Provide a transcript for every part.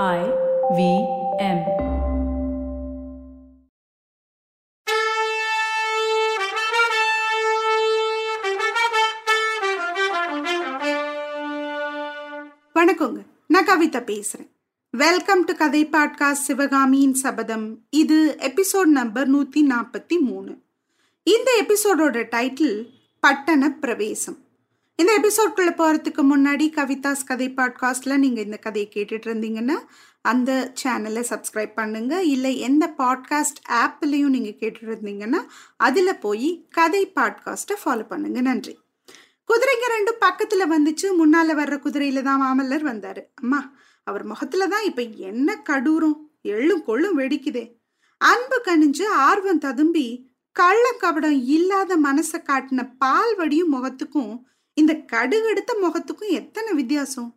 I V M. வணக்கங்க. நான் கவிதா பேசுறேன். வெல்கம் டு கதை பாட்காஸ்ட் சிவகாமியின் சபதம் இது எபிசோட் நம்பர் நூத்தி நாற்பத்தி மூணு. இந்த எபிசோடோட டைட்டில் பட்டண பிரவேசம். இந்த எபிசோட்குள்ள போறதுக்கு முன்னாடி கவிதாஸ் கதை பாட்காஸ்ட்ல நீங்க இந்த கதையை கேட்டுட்டு இருந்தீங்கன்னா அந்த சேனலை சப்ஸ்கிரைப் பண்ணுங்க. இல்லை எந்த பாட்காஸ்ட் ஆப்லையும் நீங்க கேட்டுட்டு இருந்தீங்கன்னா அதுல போய் கதை பாட்காஸ்ட்டை ஃபாலோ பண்ணுங்க. நன்றி. குதிரைங்க ரெண்டும் பக்கத்துல வந்துச்சு. முன்னால வர்ற குதிரையில தான் மாமல்லர் வந்தாரு. அம்மா அவர் முகத்துல தான் இப்ப என்ன கடூரம் எள்ளும் கொள்ளும் வெடிக்குதே. அன்பு கணிஞ்சு ஆர்வம் ததும்பி கள்ள இல்லாத மனசை காட்டின பால் வடியும் முகத்துக்கும் இந்த கடுகெடுத்த முகத்துக்கும் எத்தனை வித்தியாசம்?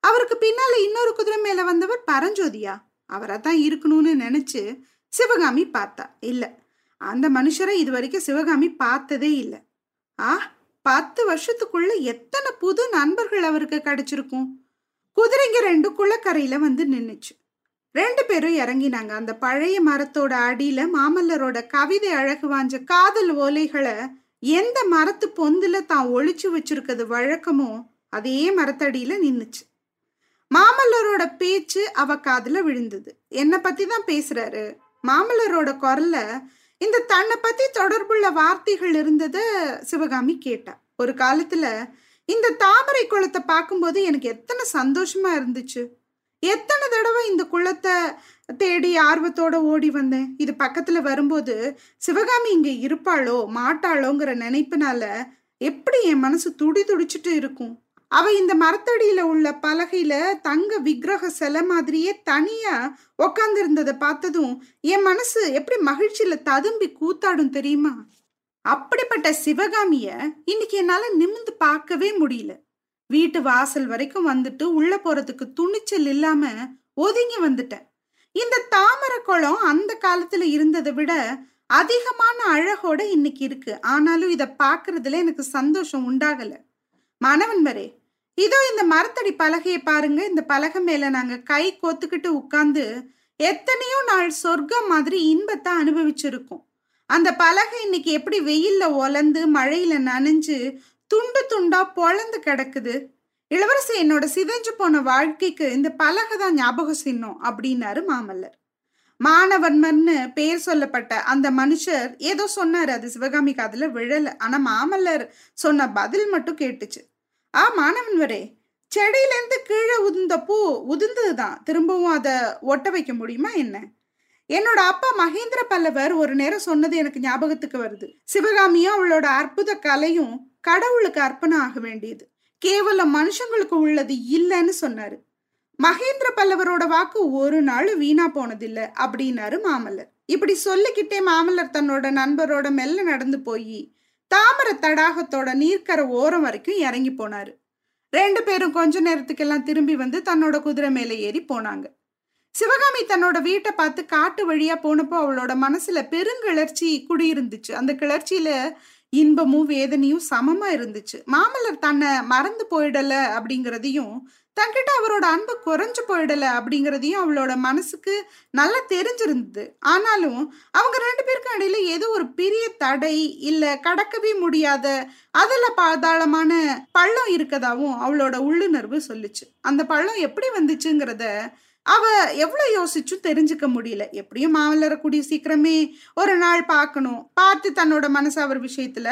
அவருக்கு பின்னால இன்னொரு குதிரை மேல வந்தவர் பரஞ்சோதியா. அவரை தான் இருக்கணும்னு நினைச்சு சிவகாமி பார்த்தா. இல்ல அந்த மனுஷரை இது வரைக்கும் சிவகாமி பார்த்ததே இல்லை. ஆ பத்து வருஷத்துக்குள்ள எத்தனை புது நண்பர்கள் அவருக்கு கிடைச்சிருக்கும்? குதிரைங்க ரெண்டு குளக்கரையில வந்து நின்னுச்சு. ரெண்டு பேரும் இறங்கினாங்க. அந்த பழைய மரத்தோட அடியில மாமல்லரோட கவிதை அழகு வாஞ்ச காதல் ஓலைகளை எந்த மரத்து பொந்துல தான் ஒழிச்சு வச்சிருக்கிறது வழக்கமோ அதே மரத்தடியில நின்னுச்சு. மாமல்லரோட பேச்சு அவ காதுல விழுந்தது. என்னை பத்தி தான் பேசுறாரு? மாமல்லரோட குரல்ல இந்த தன்னை பத்தி தொடர்புள்ள வார்த்தைகள் இருந்தத சிவகாமி கேட்டா. ஒரு காலத்துல இந்த தாமரை குளத்தை பார்க்கும்போது எனக்கு எத்தனை சந்தோஷமா இருந்துச்சு. எத்தனை தடவை இந்த குளத்தை தேடி ஆர்வத்தோட ஓடி வந்தேன். இது பக்கத்துல வரும்போது சிவகாமி இங்க இருப்பாளோ மாட்டாளோங்கிற நினைப்பினால எப்படி என் மனசு துடி துடிச்சிட்டு இருக்கும்? அவ இந்த மரத்தடியில உள்ள பலகையில தங்க விக்கிரக சிலை மாதிரியே தனியா உக்காந்துருந்ததை பார்த்ததும் என் மனசு எப்படி மகிழ்ச்சியில ததும்பி கூத்தாடும் தெரியுமா? அப்படிப்பட்ட சிவகாமிய இன்னைக்கு என்னால நிமிந்து பார்க்கவே முடியல. வீட்டு வாசல் வரைக்கும் வந்துட்டு உள்ள போறதுக்கு துணிச்சல் இல்லாம ஒதுங்கி வந்துட்டேன். இந்த தாமரை குளம் அந்த காலத்துல இருந்ததை விட அதிகமான அழகோட இன்னைக்கு இருக்கு. ஆனாலும் இத பாக்குறதுல எனக்கு சந்தோஷம் உண்டாகல. மாணவன்மரே இதோ இந்த மரத்தடி பலகையை பாருங்க. இந்த பலகை மேல நாங்க கை கோத்துக்கிட்டு உட்கார்ந்து எத்தனையோ நாள் சொர்க்கம் மாதிரி இன்பத்தை அனுபவிச்சிருக்கோம். அந்த பலகை இன்னைக்கு எப்படி வெயில்ல ஒலந்து மழையில நனைஞ்சு துண்டு துண்டா பொழந்து கிடக்குது. இளவரசி என்னோட சிதைஞ்சு போன வாழ்க்கைக்கு இந்த பலகை தான் ஞாபக சின்னம் அப்படின்னாரு மாமல்லர். மாணவன்மர்னு பெயர் சொல்லப்பட்ட அந்த மனுஷர் ஏதோ சொன்னாரு அது சிவகாமி காதுல விழல. ஆனா மாமல்லர் சொன்ன பதில் மட்டும் கேட்டுச்சு. ஆ மாணவன்வரே செடியிலேருந்து கீழே உதிர்ந்த பூ உதிர்ந்ததுதான். திரும்பவும் அதை ஒட்ட வைக்க முடியுமா என்ன? என்னோட அப்பா மகேந்திர பல்லவர் ஒரு நேரம் சொன்னது எனக்கு ஞாபகத்துக்கு வருது. சிவகாமியும் அவளோட அற்புத கலையும் கடவுளுக்கு அர்ப்பணம் ஆக வேண்டியது. கேவலம் மனுஷங்களுக்கு உள்ளது இல்லைன்னு சொன்னாரு. மகேந்திர பல்லவரோட வாக்கு ஒரு நாள் வீணா போனதில்லை அப்படின்னாரு மாமல்லர். இப்படி சொல்லிக்கிட்டே மாமல்லர் தன்னோட நண்பரோட மெல்ல நடந்து போய் தாமர தடாகத்தோட நீர்க்கரை ஓரம் வரைக்கும் இறங்கி போனாரு. ரெண்டு பேரும் கொஞ்ச நேரத்துக்கெல்லாம் திரும்பி வந்து தன்னோட குதிரை மேலே ஏறி போனாங்க. சிவகாமி தன்னோட வீட்டை பார்த்து காட்டு வழியா போனப்போ அவளோட மனசுல பெருங்கிளர்ச்சி குடியிருந்துச்சு. அந்த கிளர்ச்சியில இன்பமும் வேதனையும் சமமா இருந்துச்சு. மாமல்லர் தன்னை மறந்து போயிடல அப்படிங்கிறதையும் தன்கிட்ட அவரோட அன்பு குறைஞ்சு போயிடல அப்படிங்கிறதையும் அவளோட மனசுக்கு நல்லா தெரிஞ்சிருந்தது. ஆனாலும் அவங்க ரெண்டு பேருக்கும் இடையில ஏதோ ஒரு பெரிய தடை இல்ல கடக்கவே முடியாத அதுல பாதாளமான பள்ளம் இருக்கதாவும் அவளோட உள்ளுணர்வு சொல்லுச்சு. அந்த பள்ளம் எப்படி வந்துச்சுங்கிறத அவ எவ்வளோ யோசிச்சும் தெரிஞ்சுக்க முடியல. எப்படியும் மாமல்லரை கூடிய சீக்கிரமே ஒரு நாள் பார்க்கணும். பார்த்து தன்னோட மனசு அவர் விஷயத்துல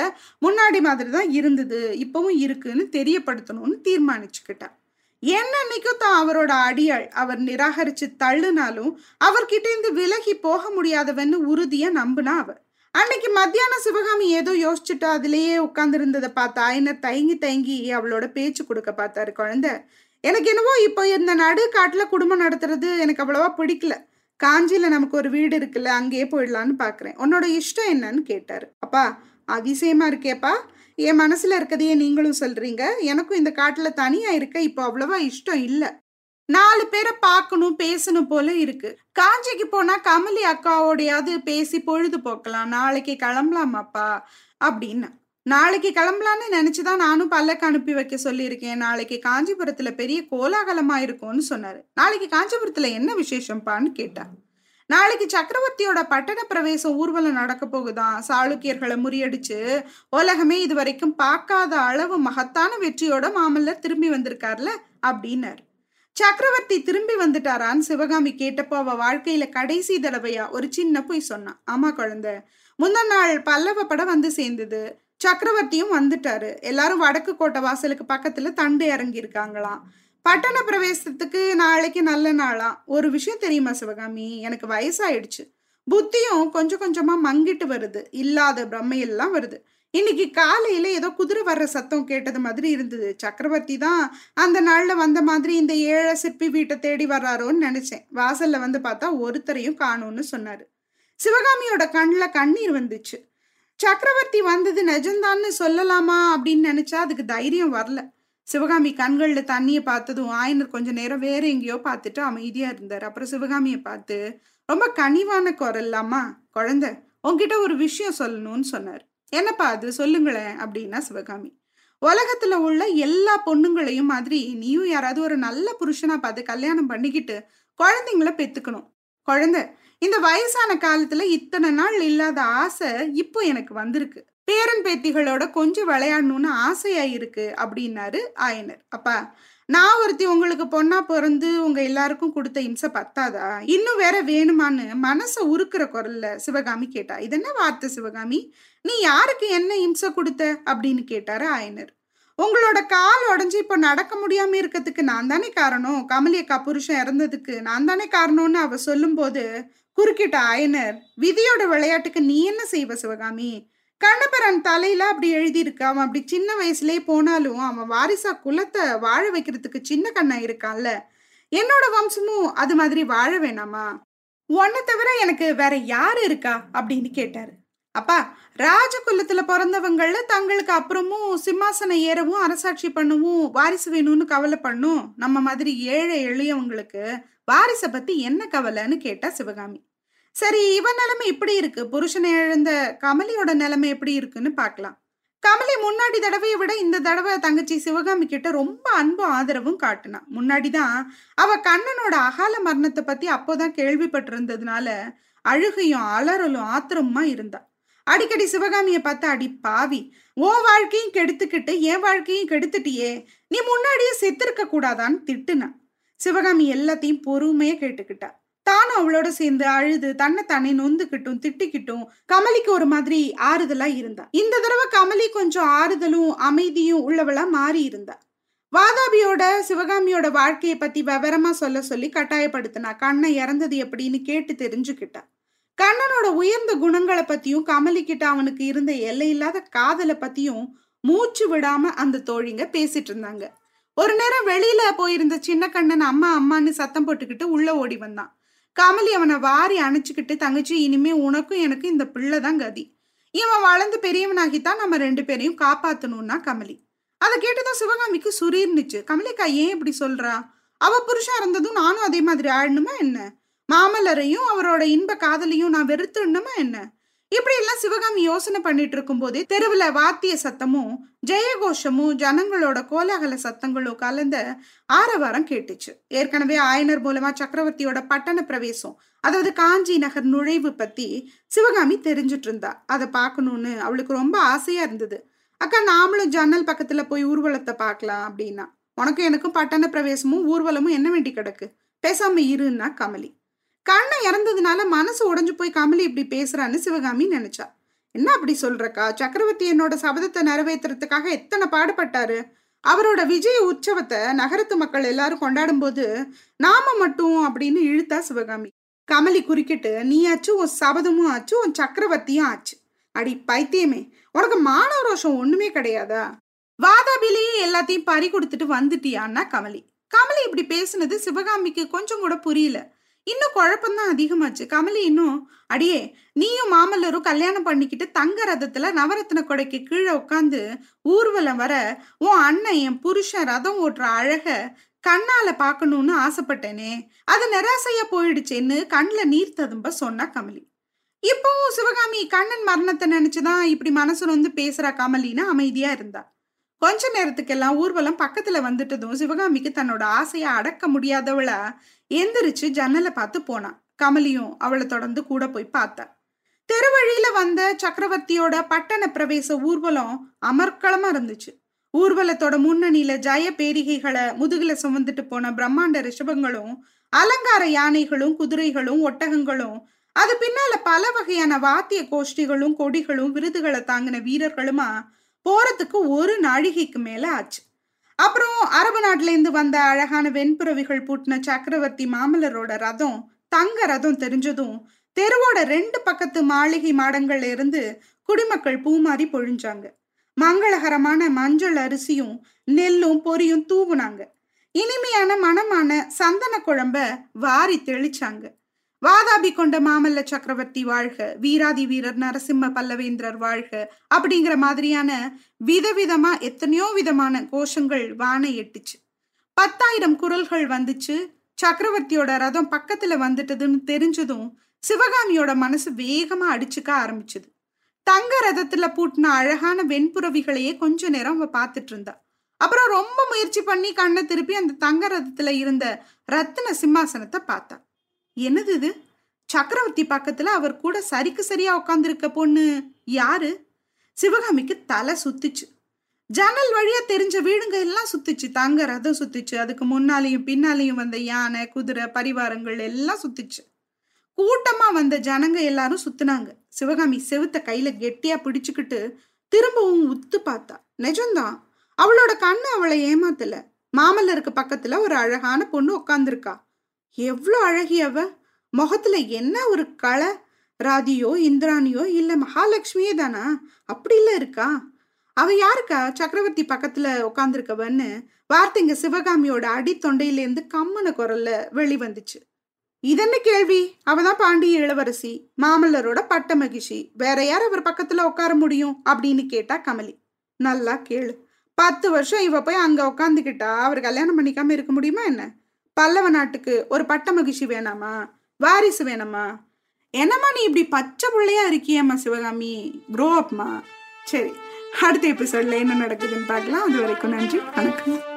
முன்னாடி மாதிரி தான் இருந்தது இப்பவும் இருக்குன்னு தெரியப்படுத்தணும்னு தீர்மானிச்சுக்கிட்டா என்னன்னைக்கும் தான் அவரோட அடியாள்? அவர் நிராகரிச்சு தள்ளுனாலும் அவர்கிட்ட இருந்து விலகி போக முடியாதவன்னு உறுதியா நம்புனா அவர். அன்னைக்கு மத்தியானம் சிவகாமி ஏதோ யோசிச்சுட்டு அதுலேயே உட்கார்ந்து இருந்ததை பார்த்தா என்ன தயங்கி தயங்கி அவளோட பேச்சு கொடுக்க பார்த்தாரு குழந்தை. எனக்கு என்னவோ இப்போ இந்த நடு குடும்பம் நடத்துறது எனக்கு அவ்வளவா பிடிக்கல. காஞ்சியில நமக்கு ஒரு வீடு இருக்குல்ல அங்கேயே போயிடலான்னு பாக்குறேன். உன்னோட இஷ்டம் என்னன்னு கேட்டாரு. அப்பா அதிசயமா இருக்கேப்பா. என் மனசுல இருக்கதையே நீங்களும் சொல்றீங்க. எனக்கும் இந்த காட்டுல தனியா இருக்க இப்போ அவ்வளவா இஷ்டம் இல்ல. நாலு பேரை பார்க்கணும் பேசணும் போல இருக்கு. காஞ்சிக்கு போனா கமலி அக்காவோடையாவது பேசி பொழுது போக்கலாம் நாளைக்கு கிளம்பலாமாப்பா? அப்படின்னு. நாளைக்கு கிளம்பலான்னு நினைச்சுதான் நானும் பல்லக்கு அனுப்பி வைக்க சொல்லியிருக்கேன். நாளைக்கு காஞ்சிபுரத்துல பெரிய கோலாகலமா இருக்கும்னு சொன்னாரு. நாளைக்கு காஞ்சிபுரத்துல என்ன விசேஷம்பான்னு கேட்டா நாளைக்கு சக்கரவர்த்தியோட பட்டண பிரவேசம் ஊர்வலம் நடக்க போகுதான் சாளுக்கியர்களை முறியடிச்சு உலகமே இது வரைக்கும் பார்க்காத அளவு மகத்தான வெற்றியோட மாமல்லர் திரும்பி வந்திருக்கார்ல? அப்படின்னாரு. சக்கரவர்த்தி திரும்பி வந்துட்டாரான்னு சிவகாமி கேட்டப்போ அவ வாழ்க்கையில கடைசி தடவையா ஒரு சின்ன பொய் சொன்னான். ஆமா குழந்தை முந்தா நாள் பல்லவ படம் வந்து சேர்ந்தது. சக்கரவர்த்தியும் வந்துட்டாரு. எல்லாரும் வடக்கு கோட்டை வாசலுக்கு பக்கத்துல தண்டு இறங்கி இருக்காங்களாம் பட்டண பிரவேசத்துக்கு நாளைக்கு நல்ல நாளாம் ஒரு விஷயம் தெரியுமா சிவகாமி? எனக்கு வயசாயிடுச்சு. புத்தியும் கொஞ்சம் கொஞ்சமா மங்கிட்டு வருது. இல்லாத பிரம்மையெல்லாம் வருது. இன்னைக்கு காலையில ஏதோ குதிரை வர்ற சத்தம் கேட்டது மாதிரி இருந்தது. சக்கரவர்த்தி தான் அந்த நாள்ல வந்த மாதிரி இந்த ஏழை சிற்பி வீட்டை தேடி வர்றாரோன்னு நினைச்சேன். வாசல்ல வந்து பார்த்தா ஒருத்தரையும் காணும்னு சொன்னாரு. சிவகாமியோட கண்ணில் கண்ணீர் வந்துச்சு. சக்கரவர்த்தி வந்தது நிஜம்தான்னு சொல்லலாமா அப்படின்னு நினைச்சா அதுக்கு தைரியம் வரல. சிவகாமி கண்களில் தண்ணியை பார்த்ததும் ஆயனர் கொஞ்ச நேரம் வேற எங்கேயோ பார்த்துட்டு அமைதியா இருந்தார். அப்புறம் சிவகாமியை பார்த்து ரொம்ப கனிவான குரல்லாமா குழந்தை உன்கிட்ட ஒரு விஷயம் சொல்லணும்னு சொன்னார். என்னப்பா அது? சொல்லுங்களேன் அப்படின்னா சிவகாமி. உலகத்துல உள்ள எல்லா பொண்ணுங்களையும் மாதிரி நீயும் யாராவது ஒரு நல்ல புருஷனா பார்த்து கல்யாணம் பண்ணிக்கிட்டு குழந்தைங்கள பெத்துக்கணும். குழந்தை இந்த வயசான காலத்துல இத்தனை நாள் இல்லாத ஆசை இப்போ எனக்கு வந்திருக்கு. பேரன் பேத்திகளோட கொஞ்சம் விளையாடணும்னு ஆசையா இருக்கு அப்படின்னாரு ஆயனர். அப்பா நான் ஒருத்தி உங்களுக்கு பொண்ணா பிறந்து உங்க எல்லாருக்கும் கொடுத்த இம்சை பத்தாதா? இன்னும் வேற வேணுமான்னு மனசை உருக்குற குரல்ல சிவகாமி கேட்டா இது என்ன வார்த்தை சிவகாமி? நீ யாருக்கு என்ன இம்சை கொடுத்த? அப்படின்னு கேட்டாரு ஆயனர். உங்களோட கால் உடஞ்சி இப்போ நடக்க முடியாம இருக்கிறதுக்கு நான் தானே காரணம்? கமலி அக்கா புருஷன் இறந்ததுக்கு நான் தானே காரணம்னு அவ சொல்லும்போது குறுக்கிட்ட ஆயனர் விதியோட விளையாட்டுக்கு நீ என்ன செய்வ சிவகாமி? கண்ணபரன் தலையில அப்படி எழுதியிருக்கு. அவன் அப்படி சின்ன வயசுலயே போனாலும் அவன் வாரிசா குலத்தை வாழ வைக்கிறதுக்கு சின்ன கண்ணா இருக்கான்ல. என்னோட வம்சமும் அது மாதிரி வாழ வேணாமா? உன்னை தவிர எனக்கு வேற யாரு இருக்கா? அப்படின்னு கேட்டாரு. அப்பா ராஜகுலத்துல பிறந்தவங்கள தங்களுக்கு அப்புறமும் சிம்மாசனம் ஏறவும் அரசாட்சி பண்ணவும் வாரிசு வேணும்னு கவலை பண்ணும்? நம்ம மாதிரி ஏழை எளியவங்களுக்கு வாரிசை பத்தி என்ன கவலைன்னு கேட்டா சிவகாமி. சரி இவன் நிலைமை இப்படி இருக்கு. புருஷனை இழந்த கமலியோட நிலைமை எப்படி இருக்குன்னு பார்க்கலாம். கமலி முன்னாடி தடவையை விட இந்த தடவை தங்கச்சி சிவகாமி கிட்ட ரொம்ப அன்பும் ஆதரவும் காட்டுனான் முன்னாடிதான் அவ கண்ணனோட அகால மரணத்தை பத்தி அப்போதான் கேள்விப்பட்டிருந்ததுனால அழுகையும் அலறலும் ஆத்திரமா இருந்தா. அடிக்கடி சிவகாமியை பார்த்து அடி பாவி ஓ வாழ்க்கையும் கெடுத்துக்கிட்டு என் வாழ்க்கையும் கெடுத்துட்டியே நீ முன்னாடியே செத்திருக்க கூடாதான்னு திட்டுனா. சிவகாமி எல்லாத்தையும் பொறுமையா கேட்டுக்கிட்டா. தானும் அவளோட சேர்ந்து அழுது தன்னை தானே நொந்துக்கிட்டும் திட்டிக்கிட்டும் கமலிக்கு ஒரு மாதிரி ஆறுதலா இருந்தா. இந்த தடவை கமலி கொஞ்சம் ஆறுதலும் அமைதியும் உள்ளவளா மாறி இருந்தா. வாதாபியோட சிவகாமியோட வாழ்க்கையை பத்தி விவரமா சொல்ல சொல்லி கட்டாயப்படுத்தினா கண்ணை இறந்தது எப்படின்னு கேட்டு தெரிஞ்சுக்கிட்டா. கண்ணனோட உயர்ந்த குணங்களை பத்தியும் கமலிக்கிட்ட அவனுக்கு இருந்த எல்லையில்லாத காதலை பத்தியும் மூச்சு விடாம அந்த தோழிங்க பேசிட்டு இருந்தாங்க. ஒரு நேரம் வெளியில போயிருந்த சின்ன கண்ணன் அம்மா அம்மான்னு சத்தம் போட்டுக்கிட்டு உள்ள ஓடி வந்தான். கமலி அவனை வாரி அணைச்சுக்கிட்டு தங்கச்சி இனிமே உனக்கும் எனக்கு இந்த பிள்ளை தான் கதி. இவன் வளர்ந்து பெரியவனாகித்தான் நம்ம ரெண்டு பேரையும் காப்பாத்தணும்னா கமலி. அதை கேட்டுதான் சிவகாமிக்கு சுரீர்னுச்சு. கமலிக்கா ஏன் இப்படி சொல்றா? அவ புருஷன் இருந்ததும் நானும் அதே மாதிரி ஆழணுமா என்ன? மாமல்லரையும் அவரோட இன்ப காதலையும் நான் வெறுத்துடணுமா என்ன? இப்படி எல்லாம் சிவகாமி யோசனை பண்ணிட்டு இருக்கும் போதே தெருவுல வாத்திய சத்தமும் ஜெயகோஷமும் ஜனங்களோட கோலாகல சத்தங்களும் கலந்த ஆரவாரம் கேட்டுச்சு. ஏற்கனவே ஆயனர் மூலமா சக்கரவர்த்தியோட பட்டண பிரவேசம் அதாவது காஞ்சி நகர் நுழைவு பத்தி சிவகாமி தெரிஞ்சிட்டு இருந்தா. அதை பார்க்கணும்னு அவளுக்கு ரொம்ப ஆசையா இருந்தது. அக்கா நாமளும் ஜன்னல் பக்கத்துல போய் ஊர்வலத்தை பார்க்கலாம் அப்படின்னா. உனக்கும் எனக்கும் பட்டண பிரவேசமும் ஊர்வலமும் என்ன வேண்டி கிடக்கு? பேசாம இருன்னா கமலி. கண்ணை இறந்ததுனால மனசு உடஞ்சு போய் கமலி இப்படி பேசுறான்னு சிவகாமி நினைச்சா. என்ன அப்படி சொல்றக்கா? சக்கரவர்த்தி என்னோட சபதத்தை நிறைவேற்றுறதுக்காக எத்தனை பாடுபட்டாரு? அவரோட விஜய உற்சவத்தை நகரத்து மக்கள் எல்லாரும் கொண்டாடும் போது நாம மட்டும் அப்படின்னு இழுத்தா சிவகாமி. கமலி குறுக்கிட்டு நீ ஆச்சு உன் சபதமும் ஆச்சு உன் சக்கரவர்த்தியும் ஆச்சு. அடி பைத்தியமே உனக்கு மானவ ரோஷம் ஒண்ணுமே கிடையாதா? வாதாபிலேயே எல்லாத்தையும் பறி கொடுத்துட்டு வந்துட்டியான்னா கமலி. கமலி இப்படி பேசுனது சிவகாமிக்கு கொஞ்சம் கூட புரியல. இன்னும் குழப்பம்தான் அதிகமாச்சு. கமலி இன்னும் அடியே நீயும் மாமல்லரும் கல்யாணம் பண்ணிக்கிட்டு தங்க ரதத்துல நவரத்ன கொடைக்கு கீழே உட்காந்து ஊர்வலம் வர உன் அண்ணன் என் புருஷன் ரதம் ஓட்டுற அழக கண்ணால பாக்கணும்னு ஆசைப்பட்டேனே. அது நிராசையா போயிடுச்சேன்னு கண்ணுல நீர் ததும்ப சொன்னா கமலி. இப்போவும் சிவகாமி கண்ணன் மரணத்தை நினைச்சுதான் இப்படி மனசு வந்து பேசுறா கமலின்னு அமைதியா இருந்தா. கொஞ்ச நேரத்துக்கெல்லாம் ஊர்வலம் பக்கத்துல வந்துட்டதும் சிவகாமிக்கு தன்னோட ஆசையை அடக்க முடியாதவளா எந்திரிச்சு ஜன்னலை பார்த்து போனான் கமலியும் அவளை தொடர்ந்து கூட போய் பார்த்தா. தெருவழியில வந்த சக்கரவர்த்தியோட பட்டண பிரவேச ஊர்வலம் அமர்க்களமா இருந்துச்சு. ஊர்வலத்தோட முன்னணியில ஜய பேரிகைகளை முதுகுல சுமந்துட்டு போன பிரம்மாண்ட ரிஷபங்களும் அலங்கார யானைகளும் குதிரைகளும் ஒட்டகங்களும் அது பின்னால பல வகையான வாத்திய கோஷ்டிகளும் கொடிகளும் விருதுகளை தாங்கின வீரர்களுமா போறதுக்கு ஒரு நாழிகைக்கு மேல ஆச்சு. அப்புறம் அரபு நாட்டிலேருந்து வந்த அழகான வெண்புறவிகள் பூட்டின சக்கரவர்த்தி மாமல்லரோட ரதம் தங்க ரதம் தெரிஞ்சதும் தெருவோட ரெண்டு பக்கத்து மாளிகை மாடங்கள்ல இருந்து குடிமக்கள் பூமாறி பொழிஞ்சாங்க. மங்களகரமான மஞ்சள் அரிசியும் நெல்லும் பொரியும் தூவுனாங்க. இனிமையான மனமான சந்தன குழம்ப வாரி தெளிச்சாங்க. வாதாபி கொண்ட மாமல்ல சக்கரவர்த்தி வாழ்க வீராதி வீரர் நரசிம்ம பல்லவேந்திரர் வாழ்க அப்படிங்கிற மாதிரியான விதவிதமா எத்தனையோ விதமான கோஷங்கள் வானை எட்டுச்சு. பத்தாயிரம் குரல்கள் வந்துச்சு. சக்கரவர்த்தியோட ரதம் பக்கத்துல வந்துட்டதுன்னு தெரிஞ்சதும் சிவகாமியோட மனசு வேகமா அடிச்சுக்க ஆரம்பிச்சது. தங்க ரதத்துல பூட்டின அழகான வெண்புறவிகளையே கொஞ்ச நேரம் அவ பார்த்துட்டு இருந்தா. அப்புறம் ரொம்ப முயற்சி பண்ணி கண்ணை திருப்பி அந்த தங்க ரதத்துல இருந்த ரத்தின சிம்மாசனத்தை பார்த்தா. என்னது இது? சக்கரவர்த்தி பக்கத்துல அவர் கூட சரிக்கு சரியா உட்காந்துருக்க பொண்ணு யாரு? சிவகாமிக்கு தலை சுத்துச்சு. ஜன்னல் வழியா தெரிஞ்ச வீடுங்க எல்லாம் சுத்துச்சு. தங்க ரதம் சுத்துச்சு. அதுக்கு முன்னாலேயும் பின்னாலேயும் வந்த யானை குதிரை பரிவாரங்கள் எல்லாம் சுத்துச்சு. கூட்டமா வந்த ஜனங்க எல்லாரும் சுத்துனாங்க. சிவகாமி செவுத்த கையில கெட்டியா பிடிச்சுக்கிட்டு திரும்பவும் உத்து பார்த்தா. நிஜம்தான். அவளோட கண்ணு அவளை ஏமாத்தல. மாமல்லருக்கு பக்கத்துல ஒரு அழகான பொண்ணு உட்காந்துருக்கா எவ்வளோ அழகியவ முகத்துல என்ன ஒரு களை. ராதியோ இந்திராணியோ இல்லை மகாலட்சுமியே தானா? அப்படி இல்லை இருக்கா? அவ யாருக்கா? சக்கரவர்த்தி பக்கத்துல உட்காந்துருக்கவன்னு வார்த்தைங்க சிவகாமியோட அடி தொண்டையிலேருந்து கம்மன குரல்ல வெளிவந்துச்சு. இதென்ன கேள்வி? அவதான் பாண்டிய இளவரசி மாமல்லரோட பட்ட மகிழ்ச்சி. வேற யார் அவர் பக்கத்துல உட்கார முடியும்? அப்படின்னு கேட்டா கமலி. நல்லா கேளு. பத்து வருஷம் இவ போய் அங்க உட்காந்துக்கிட்டா அவர் கல்யாணம் பண்ணிக்காம இருக்க முடியுமா என்ன? பல்லவ நாட்டுக்கு ஒரு பட்ட மகிழ்ச்சி வேணாமா? வாரிசு வேணாமா? என்னம்மா நீ இப்படி பச்சை பிள்ளையா இருக்கியம்மா சிவகாமி? க்ரோ அப்மா சரி அடுத்த எபிசோட்ல என்ன நடக்குதுன்னு பார்க்கலாம். அது வரைக்கும் நன்றி வணக்கம்.